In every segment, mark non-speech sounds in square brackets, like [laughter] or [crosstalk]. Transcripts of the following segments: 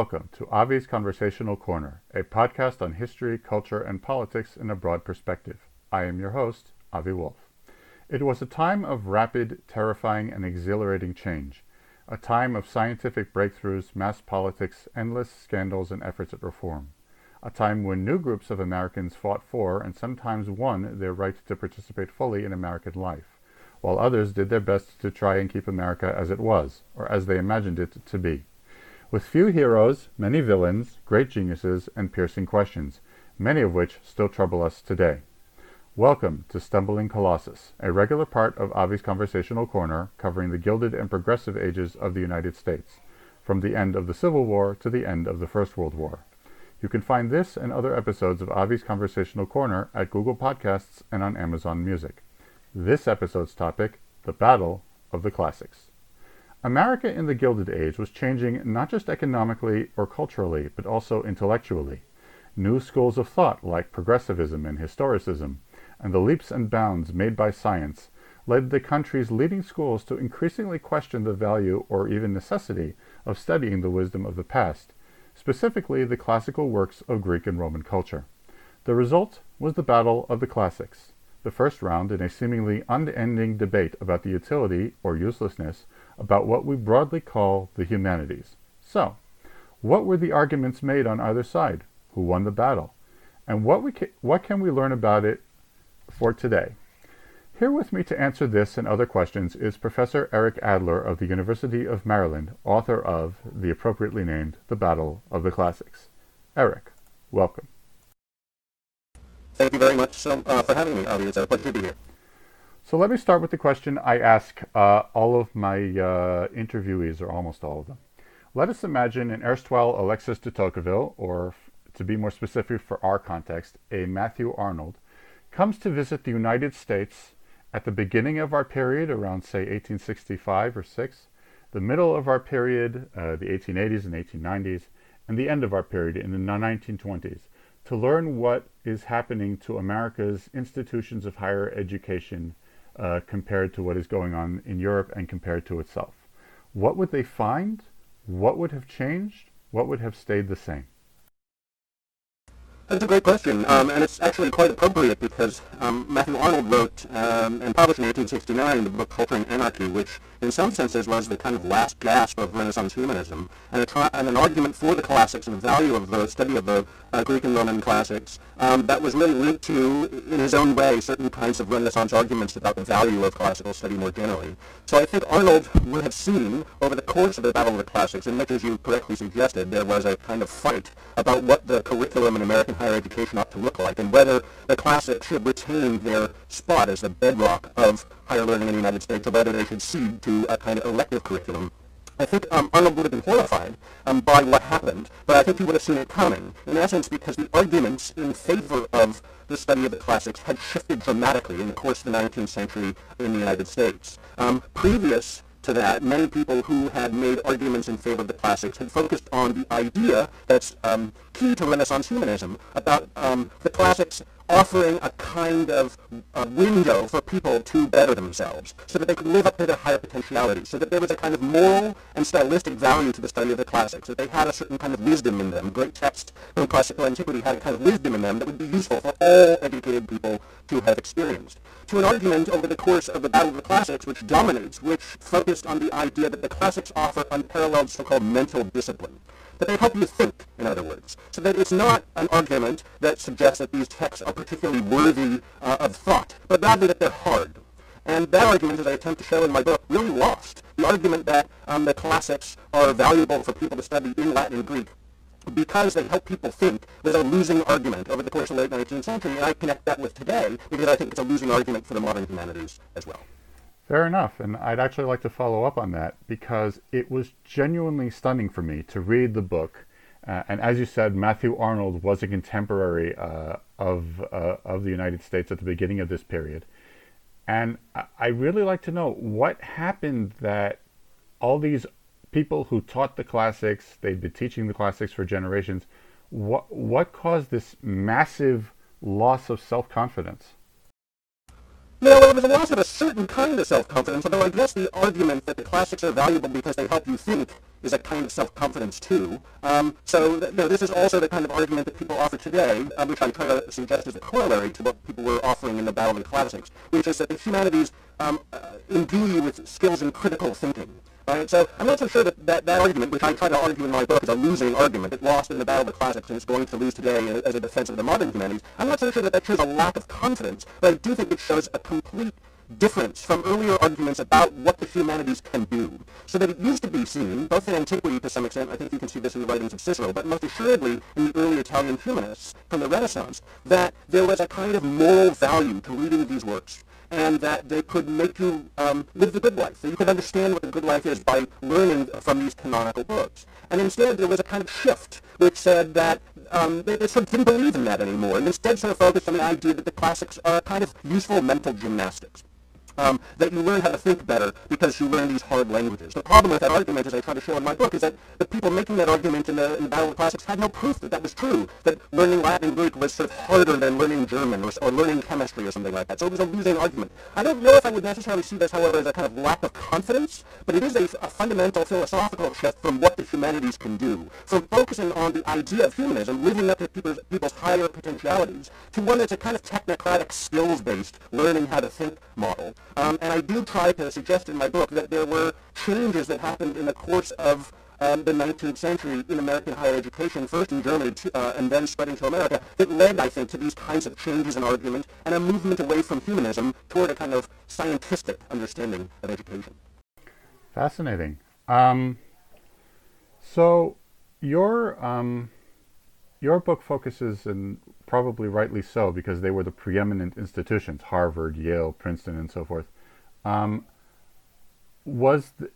Welcome to Avi's Conversational Corner, a podcast on history, culture, and politics in a broad perspective. I am your host, Avi Wolf. It was a time of rapid, terrifying, and exhilarating change, a time of scientific breakthroughs, mass politics, endless scandals, and efforts at reform, a time when new groups of Americans fought for and sometimes won their right to participate fully in American life, while others did their best to try and keep America as it was, or as they imagined it to be. With few heroes, many villains, great geniuses, and piercing questions, many of which still trouble us today. Welcome to Stumbling Colossus, a regular part of Avi's Conversational Corner covering the Gilded and Progressive Ages of the United States, from the end of the Civil War to the end of the First World War. You can find this and other episodes of Avi's Conversational Corner at Google Podcasts and on Amazon Music. This episode's topic, the Battle of the Classics. America in the Gilded Age was changing not just economically or culturally, but also intellectually. New schools of thought, like progressivism and historicism, and the leaps and bounds made by science, led the country's leading schools to increasingly question the value or even necessity of studying the wisdom of the past, specifically the classical works of Greek and Roman culture. The result was the Battle of the Classics, the first round in a seemingly unending debate about the utility or uselessness about what we broadly call the humanities. So, what were the arguments made on either side? Who won the battle? And what, we ca- what can we learn about it for today? Here with me to answer this and other questions is Professor Eric Adler of the University of Maryland, author of the appropriately named The Battle of the Classics. Eric, welcome. Thank you very much um, uh, for having me, Avi. It's a pleasure to be here. So let me start with the question I ask uh, all of my uh, interviewees, or almost all of them. Let us imagine an erstwhile Alexis de Tocqueville, or to be more specific for our context, a Matthew Arnold, comes to visit the United States at the beginning of our period, around say 1865 or 6, the middle of our period, uh, the 1880s and 1890s, and the end of our period in the 1920s, to learn what is happening to America's institutions of higher education uh, compared to what is going on in Europe and compared to itself. What would they find? What would have changed? What would have stayed the same? That's a great question, um, and it's actually quite appropriate because um, Matthew Arnold wrote um, and published in 1869 the book Culture and Anarchy, which in some senses was the kind of last gasp of Renaissance humanism, and, tri- and an argument for the classics and the value of the study of the uh, Greek and Roman classics um, that was really linked to, in his own way, certain kinds of Renaissance arguments about the value of classical study more generally. So I think Arnold would have seen over the course of the Battle of the Classics, in which, as you correctly suggested, there was a kind of fight about what the curriculum in American higher education ought to look like, and whether the classics should retain their spot as the bedrock of higher learning in the United States, or whether they should cede to a kind of elective curriculum. I think um, Arnold would have been horrified um, by what happened, but I think he would have seen it coming, in essence because the arguments in favor of the study of the classics had shifted dramatically in the course of the 19th century in the United States. Um, previous to that, many people who had made arguments in favor of the classics had focused on the idea that's um, key to Renaissance humanism about um, the classics offering a kind of uh, window for people to better themselves so that they could live up to their higher potentiality, so that there was a kind of moral and stylistic value to the study of the classics, that they had a certain kind of wisdom in them. Great texts from classical antiquity had a kind of wisdom in them that would be useful for all educated people to have experienced. To an argument over the course of the Battle of the Classics, which dominates, which focused on the idea that the classics offer unparalleled so-called mental discipline that they help you think, in other words. So that it's not an argument that suggests that these texts are particularly worthy uh, of thought, but rather that they're hard. And that argument, as I attempt to show in my book, really lost. The argument that um, the classics are valuable for people to study in Latin and Greek because they help people think was a losing argument over the course of the late 19th century, and I connect that with today because I think it's a losing argument for the modern humanities as well. Fair enough. And I'd actually like to follow up on that because it was genuinely stunning for me to read the book. Uh, and as you said, Matthew Arnold was a contemporary uh, of, uh, of the United States at the beginning of this period. And I really like to know what happened that all these people who taught the classics, they'd been teaching the classics for generations, what, what caused this massive loss of self confidence? Know, it was a loss of a certain kind of self-confidence, although I guess the argument that the classics are valuable because they help you think is a kind of self-confidence too. Um, so you know, this is also the kind of argument that people offer today, uh, which I try to suggest as a corollary to what people were offering in the Battle of the Classics, which is that the humanities um, uh, imbue you with skills in critical thinking. Right? So I'm not so sure that, that that argument, which I try to argue in my book, is a losing argument. It lost in the Battle of the Classics and it's going to lose today as a defense of the modern humanities. I'm not so sure that that shows a lack of confidence, but I do think it shows a complete difference from earlier arguments about what the humanities can do. So that it used to be seen, both in antiquity to some extent, I think you can see this in the writings of Cicero, but most assuredly in the early Italian humanists from the Renaissance, that there was a kind of moral value to reading these works and that they could make you um, live the good life. So you could understand what the good life is by learning from these canonical books. And instead, there was a kind of shift which said that um, they, they, sort of didn't believe in that anymore, and instead sort of focused on the idea that the classics are a kind of useful mental gymnastics um, that you learn how to think better because you learn these hard languages. The problem with that argument, as I try to show in my book, is that the people making that argument in the, in the Battle of the Classics had no proof that that was true, that learning Latin Greek was sort of harder than learning German or, or learning chemistry or something like that. So it was a losing argument. I don't know if I would necessarily see this, however, as a kind of lack of confidence, but it is a, a fundamental philosophical shift from what the humanities can do, from focusing on the idea of humanism, living up to people's, people's higher potentialities, to one that's a kind of technocratic, skills-based, learning how to think model. Um, and I do try to suggest in my book that there were changes that happened in the course of um, the 19th century in American higher education, first in Germany uh, and then spreading to America, that led, I think, to these kinds of changes in argument and a movement away from humanism toward a kind of scientific understanding of education. Fascinating. Um, so your um, your book focuses, and probably rightly so, because they were the preeminent institutions Harvard, Yale, Princeton, and so forth. Um, was the,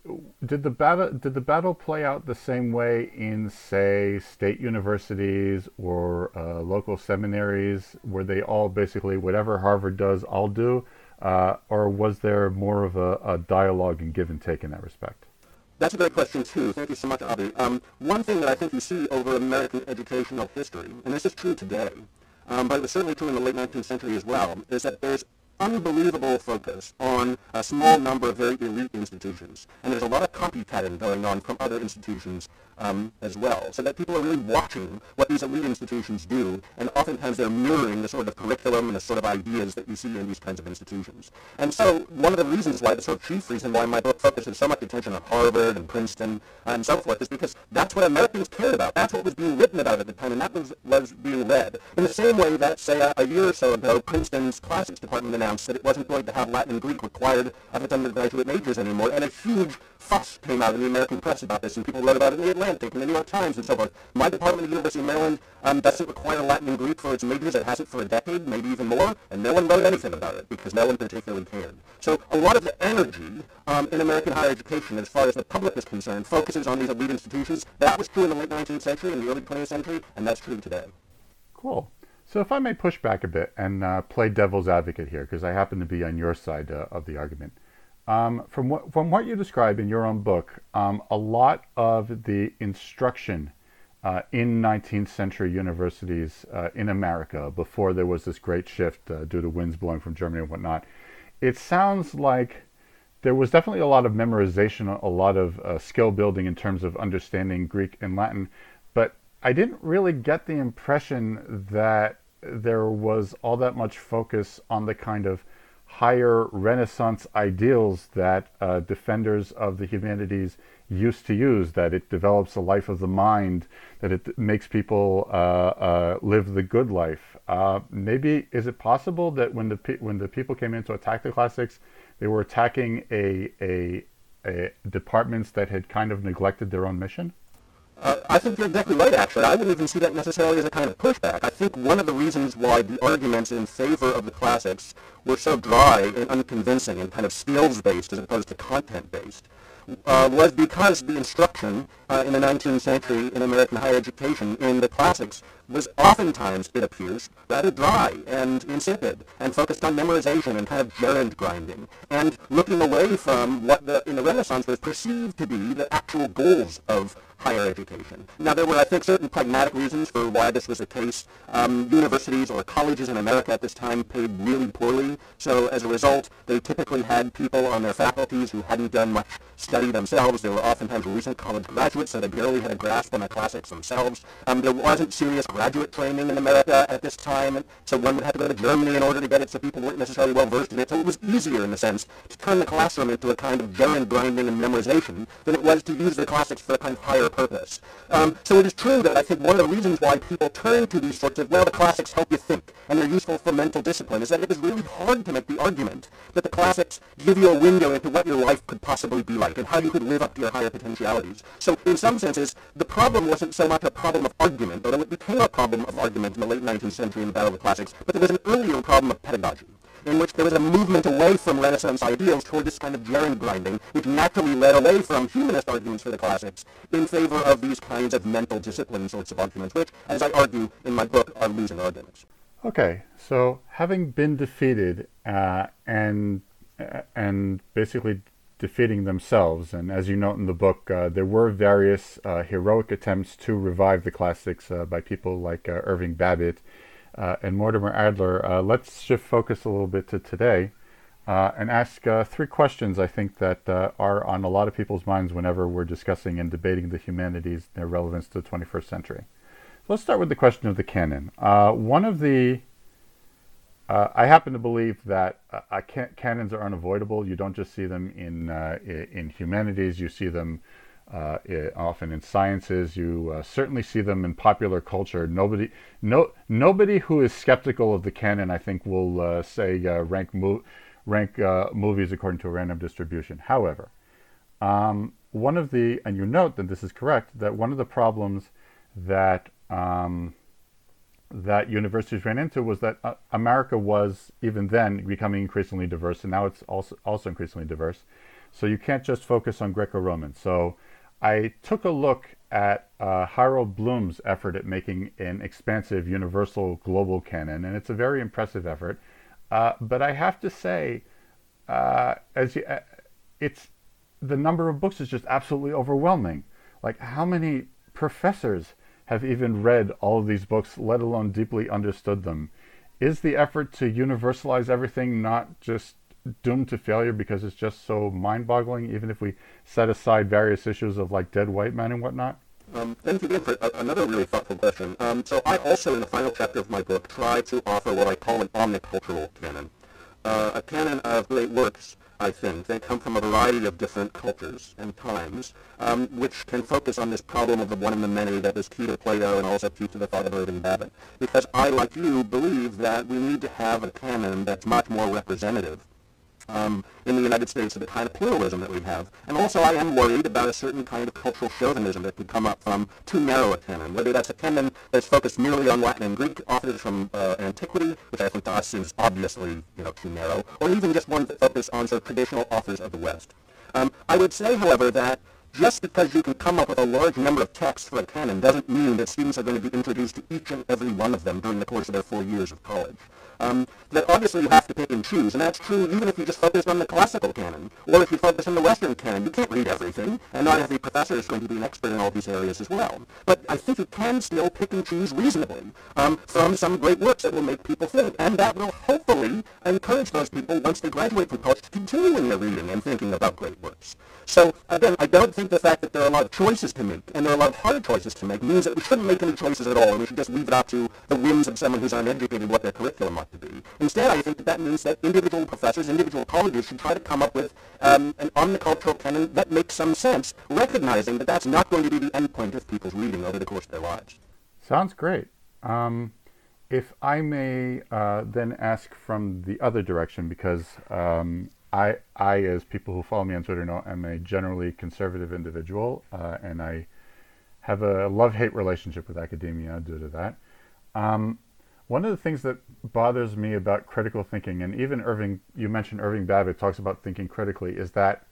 did the battle did the battle play out the same way in say state universities or uh, local seminaries were they all basically whatever harvard does i'll do uh, or was there more of a, a, dialogue and give and take in that respect that's a great question, too. Thank you so much, Avi. Um, one thing that I think you see over American educational history, and this is true today, um, but it was certainly true in the late 19th century as well, is that there's unbelievable focus on a small number of very elite institutions. And there's a lot of copycatting going on from other institutions um, as well, so that people are really watching what these elite institutions do, and oftentimes they're mirroring the sort of curriculum and the sort of ideas that you see in these kinds of institutions. And so one of the reasons why, the sort of chief reason why my book focuses so much attention on Harvard and Princeton and so forth is because that's what Americans cared about. That's what was being written about at the time, and that was, was being read. In the same way that, say, a, a year or so ago, Princeton's classics department announced that it wasn't going to have Latin and Greek required of its undergraduate majors anymore, and a huge fuss came out in the American press about this, and people wrote about it in the Atlantic and the New York Times and so forth. My department at the University of Maryland um, doesn't require Latin and Greek for its majors. It has it for a decade, maybe even more, and no one wrote anything about it because no one particularly cared. So a lot of the energy um, in American higher education, as far as the public is concerned, focuses on these elite institutions. That was true in the late 19th century and the early 20th century, and that's true today. Cool. So if I may push back a bit and uh, play devil's advocate here, because I happen to be on your side uh, of the argument. Um, from what from what you describe in your own book, um, a lot of the instruction uh, in 19th century universities uh, in America, before there was this great shift uh, due to winds blowing from Germany and whatnot, it sounds like there was definitely a lot of memorization, a lot of uh, skill building in terms of understanding Greek and Latin, but I didn't really get the impression that there was all that much focus on the kind of higher Renaissance ideals that uh, defenders of the humanities used to use, that it develops a life of the mind, that it makes people uh, uh, live the good life. Uh, maybe is it possible that when the pe- when the people came in to attack the classics, they were attacking a, a, a departments that had kind of neglected their own mission? Uh, I think you're exactly right, actually. I wouldn't even see that necessarily as a kind of pushback. I think one of the reasons why the arguments in favor of the classics were so dry and unconvincing and kind of skills-based as opposed to content-based uh, was because the instruction uh, in the 19th century in American higher education in the classics was oftentimes, it appears, rather dry and insipid and focused on memorization and kind of gerund grinding and looking away from what the, in the Renaissance was perceived to be the actual goals of higher education. Now, there were, I think, certain pragmatic reasons for why this was the case. Um, universities or colleges in America at this time paid really poorly, so as a result, they typically had people on their faculties who hadn't done much study themselves. They were oftentimes recent college graduates, so they barely had a grasp on the classics themselves. Um, there wasn't serious graduate training in America at this time, so one would have to go to Germany in order to get it, so people weren't necessarily well versed in it. So it was easier, in a sense, to turn the classroom into a kind of gerund grinding and memorization than it was to use the classics for a kind of higher purpose. Um, so it is true that I think one of the reasons why people turn to these sorts of, well, the classics help you think, and they're useful for mental discipline, is that it is really hard to make the argument that the classics give you a window into what your life could possibly be like and how you could live up to your higher potentialities. So in some senses, the problem wasn't so much a problem of argument, although it became a problem of argument in the late 19th century in the Battle of the Classics, but there was an earlier problem of pedagogy in which there was a movement away from Renaissance ideals toward this kind of gerund grinding, which naturally led away from humanist arguments for the classics in favor of these kinds of mental discipline sorts of arguments, which, as I argue in my book, are losing arguments. Okay, so having been defeated uh, and uh, and basically defeating themselves, and as you note in the book, uh, there were various uh, heroic attempts to revive the classics uh, by people like Irving Babbitt and Mortimer Adler. let's shift focus a little bit to today. and ask three questions I think that are on a lot of people's minds whenever we're discussing and debating the humanities, their relevance to the 21st century. Let's start with the question of the canon. Uh, one of the, uh, I happen to believe that uh, can, canons are unavoidable. You don't just see them in uh, in humanities. You see them uh, often in sciences. You uh, certainly see them in popular culture. Nobody, no, nobody who is skeptical of the canon, I think, will say rank mo- rank movies according to a random distribution. However, um, one of the, and you note that this is correct, that one of the problems that um, that universities ran into was that uh, America was even then becoming increasingly diverse, and now it's also also increasingly diverse. So you can't just focus on Greco-Roman. So I took a look at uh, Harold Bloom's effort at making an expansive universal global canon, and it's a very impressive effort. Uh, but I have to say, uh, as you, uh, it's the number of books is just absolutely overwhelming. Like how many professors have even read all of these books, let alone deeply understood them. Is the effort to universalize everything not just doomed to failure because it's just so mind boggling, even if we set aside various issues of like dead white men and whatnot? Um, thank you again for uh, another really thoughtful question. Um, so I also, in the final chapter of my book, try to offer what I call an omnicultural canon, uh, a canon of great works I think. They come from a variety of different cultures and times, um, which can focus on this problem of the one and the many that is key to Plato and also key to the thought of Irving Babbitt. Because I, like you, believe that we need to have a canon that's much more representative um, in the United States of the kind of pluralism that we have. And also I am worried about a certain kind of cultural chauvinism that could come up from too narrow a canon, whether that's a canon that's focused merely on Latin and Greek authors from uh, antiquity, which I think to us seems obviously you know, too narrow, or even just one that focuses on sort of traditional authors of the West. Um, I would say, however, that just because you can come up with a large number of texts for a canon doesn't mean that students are going to be introduced to each and every one of them during the course of their four years of college um, that obviously you have to pick and choose, and that's true even if you just focus on the classical canon, or if you focus on the Western canon. You can't read everything, and not every professor is going to be an expert in all these areas as well. But I think you can still pick and choose reasonably um, from some great works that will make people think, and that will hopefully encourage those people, once they graduate from college, to continue in their reading and thinking about great works. So again, I don't think the fact that there are a lot of choices to make, and there are a lot of hard choices to make, means that we shouldn't make any choices at all, and we should just leave it up to the whims of someone who's uneducated what their curriculum ought to be. Instead, I think that that means that individual professors, individual colleges should try to come up with um, an omnicultural canon that makes some sense, recognizing that that's not going to be the end point of people's reading over the course of their lives. Sounds great. Um, if I may uh, then ask from the other direction, because um, I, I, as people who follow me on Twitter know, am a generally conservative individual, uh, and I have a love-hate relationship with academia due to that. Um, one of the things that bothers me about critical thinking, and even Irving, you mentioned Irving Babbitt talks about thinking critically, is that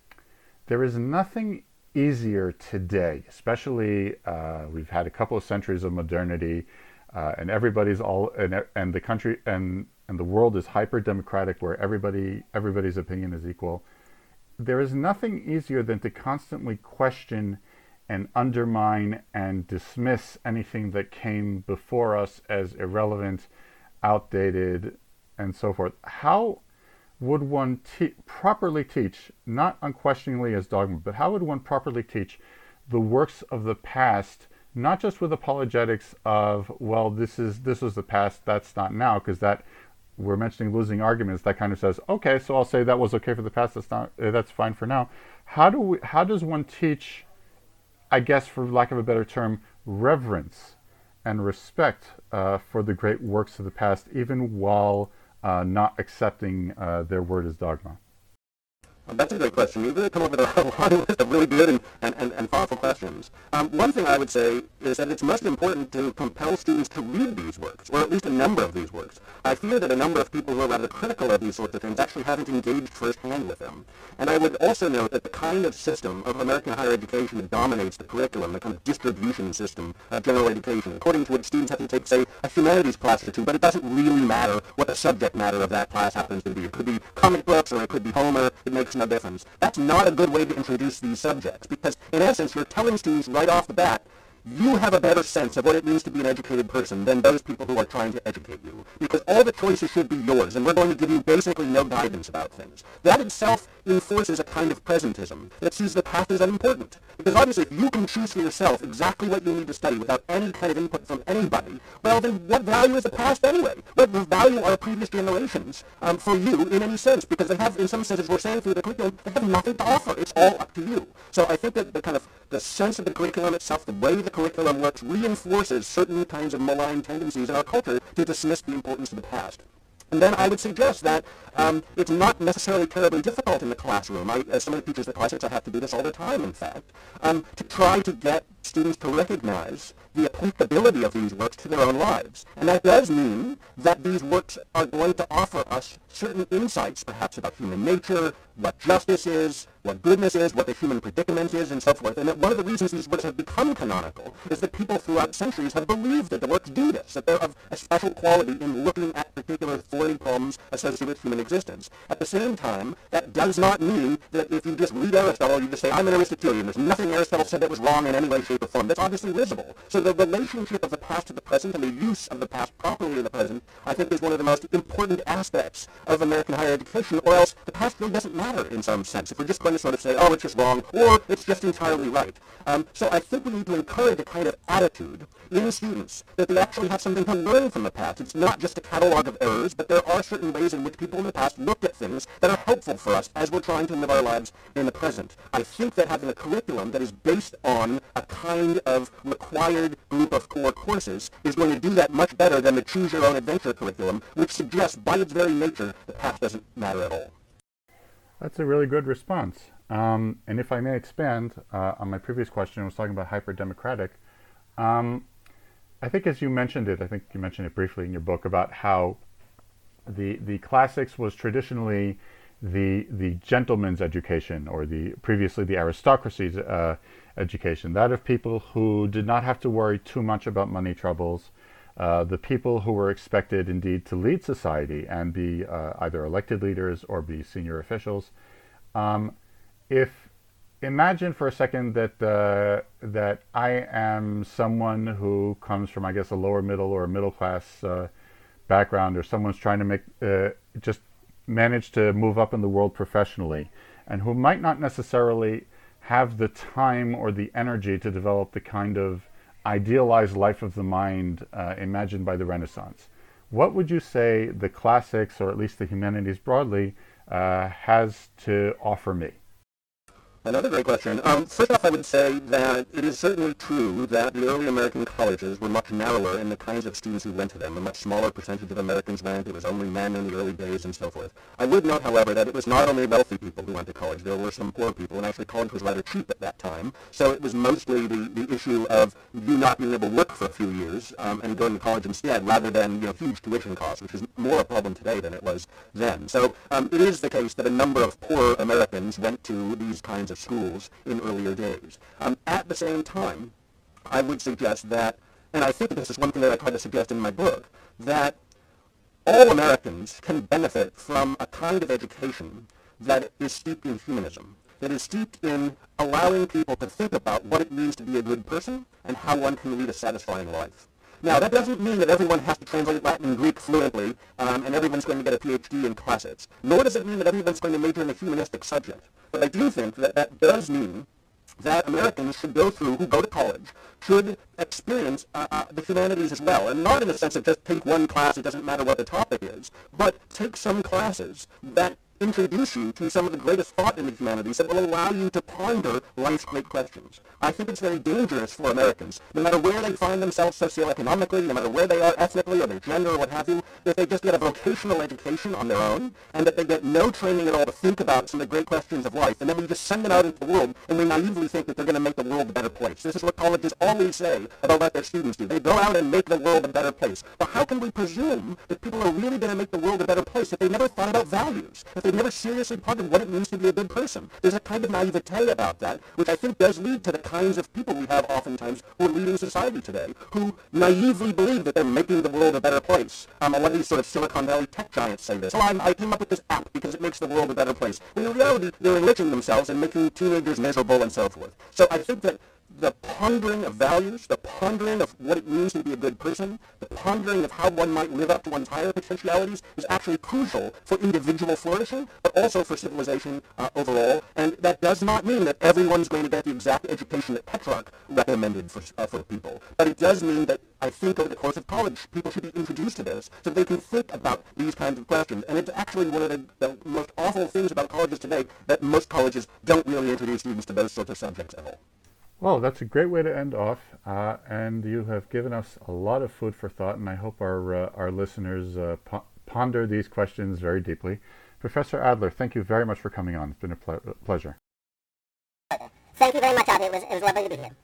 there is nothing easier today, especially uh, we've had a couple of centuries of modernity, uh, and everybody's all, and, and the country and and the world is hyper democratic where everybody everybody's opinion is equal. There is nothing easier than to constantly question and undermine and dismiss anything that came before us as irrelevant, outdated, and so forth. How would one te- properly teach, not unquestioningly as dogma, but how would one properly teach the works of the past, not just with apologetics of, well, this is this was the past, that's not now, because that we're mentioning losing arguments. That kind of says, okay, so I'll say that was okay for the past. That's not that's fine for now. How do we? How does one teach? I guess, for lack of a better term, reverence and respect uh, for the great works of the past, even while uh, not accepting uh, their word as dogma? That's a good question. You've come up with a [laughs] long list of really good and, and, and, and thoughtful questions. Um, one thing I would say is that it's most important to compel students to read these works, or at least a number of these works. I fear that a number of people who are rather critical of these sorts of things actually haven't engaged firsthand with them. And I would also note that the kind of system of American higher education that dominates the curriculum, the kind of distribution system of general education, according to which students have to take, say, a humanities class or two, but it doesn't really matter what the subject matter of that class happens to be. It could be comic books or it could be Homer. It makes difference. That's not a good way to introduce these subjects because, in essence, you're telling students right off the bat you have a better sense of what it means to be an educated person than those people who are trying to educate you. Because all the choices should be yours, and we're going to give you basically no guidance about things. That itself enforces a kind of presentism that sees the path as unimportant. Because obviously, if you can choose for yourself exactly what you need to study without any kind of input from anybody, well, then what value is the past anyway? What value are previous generations um, for you in any sense? Because they have, in some senses, we're saying through the curriculum, they have nothing to offer. It's all up to you. So I think that the kind of the sense of the curriculum itself, the way the curriculum works, reinforces certain kinds of malign tendencies in our culture to dismiss the importance of the past. And then I would suggest that um, it's not necessarily terribly difficult in the classroom. I, as some of the teachers at classics, I have to do this all the time, in fact, um, to try to get students to recognize the applicability of these works to their own lives. And that does mean that these works are going to offer us certain insights, perhaps about human nature, what justice is, what goodness is, what the human predicament is, and so forth. And that one of the reasons these works have become canonical is that people throughout centuries have believed that the works do this, that they're of a special quality in looking at particular thorny problems associated with human existence. At the same time, that does not mean that if you just read Aristotle, you just say, I'm an Aristotelian. There's nothing Aristotle said that was wrong in any way, shape, or form. That's obviously visible. So the relationship of the past to the present and the use of the past properly in the present, I think, is one of the most important aspects of American higher education, or else the past really doesn't matter in some sense. If we're just going to sort of say, oh, it's just wrong, or it's just entirely right. Um, so I think we need to encourage a kind of attitude in the students that they actually have something to learn from the past. It's not just a catalog of errors, but there are certain ways in which people in the past looked at things that are helpful for us as we're trying to live our lives in the present. I think that having a curriculum that is based on a kind of required group of core courses is going to do that much better than the choose your own adventure curriculum, which suggests by its very nature the past doesn't matter at all. That's a really good response. Um, and if I may expand uh, on my previous question, I was talking about hyper-democratic. Um, I think as you mentioned it, I think you mentioned it briefly in your book about how the the classics was traditionally the the gentleman's education or the previously the aristocracy's uh, education, that of people who did not have to worry too much about money troubles, uh, the people who were expected indeed to lead society and be uh, either elected leaders or be senior officials. Um, if imagine for a second that uh, that I am someone who comes from, I guess, a lower middle or middle class uh, background, or someone's trying to make uh, just manage to move up in the world professionally, and who might not necessarily have the time or the energy to develop the kind of idealized life of the mind uh, imagined by the Renaissance. What would you say the classics, or at least the humanities broadly, uh, has to offer me? Another great question. Um, first off, I would say that it is certainly true that the early American colleges were much narrower in the kinds of students who went to them. A much smaller percentage of Americans went. It was only men in the early days and so forth. I would note, however, that it was not only wealthy people who went to college. There were some poor people, and actually college was rather cheap at that time. So it was mostly the, the issue of you not being able to work for a few years um, and going to college instead, rather than you know huge tuition costs, which is more a problem today than it was then. So um, it is the case that a number of poor Americans went to these kinds of schools in earlier days. Um, at the same time, I would suggest that, and I think this is one thing that I try to suggest in my book, that all Americans can benefit from a kind of education that is steeped in humanism. that is steeped in allowing people to think about what it means to be a good person and how one can lead a satisfying life. Now, that doesn't mean that everyone has to translate Latin and Greek fluently um, and everyone's going to get a PhD in classics. Nor does it mean that everyone's going to major in a humanistic subject. But I do think that that does mean that Americans should go through, who go to college, should experience uh, uh, the humanities as well. And not in the sense of just take one class, it doesn't matter what the topic is, but take some classes that introduce you to some of the greatest thought in the humanities that will allow you to ponder life's great questions. I think it's very dangerous for Americans, no matter where they find themselves socioeconomically, no matter where they are ethnically or their gender or what have you, that they just get a vocational education on their own and that they get no training at all to think about some of the great questions of life. And then we just send them out into the world and we naively think that they're going to make the world a better place. This is what colleges always say about what their students do. They go out and make the world a better place. But how can we presume that people are really going to make the world a better place if they never thought about values? If they've never seriously pondered what it means to be a good person. There's a kind of naivete about that, which I think does lead to the kinds of people we have oftentimes who are leading society today, who naively believe that they're making the world a better place. Um, a lot of these sort of Silicon Valley tech giants say this. Oh, I'm, I came up with this app because it makes the world a better place. When in reality, they're enriching themselves and making teenagers miserable and so forth. So I think that the pondering of values, the pondering of what it means to be a good person, the pondering of how one might live up to one's higher potentialities is actually crucial for individual flourishing, but also for civilization uh, overall. And that does not mean that everyone's going to get the exact education that Petrarch recommended for, uh, for people. But it does mean that I think over the course of college, people should be introduced to this so they can think about these kinds of questions. And it's actually one of the, the most awful things about colleges today that most colleges don't really introduce students to those sorts of subjects at all. Well, that's a great way to end off, uh, and you have given us a lot of food for thought, and I hope our uh, our listeners uh, po- ponder these questions very deeply. Professor Adler, thank you very much for coming on. It's been a ple- pleasure. Thank you very much, Avi. It was, it was lovely to be here.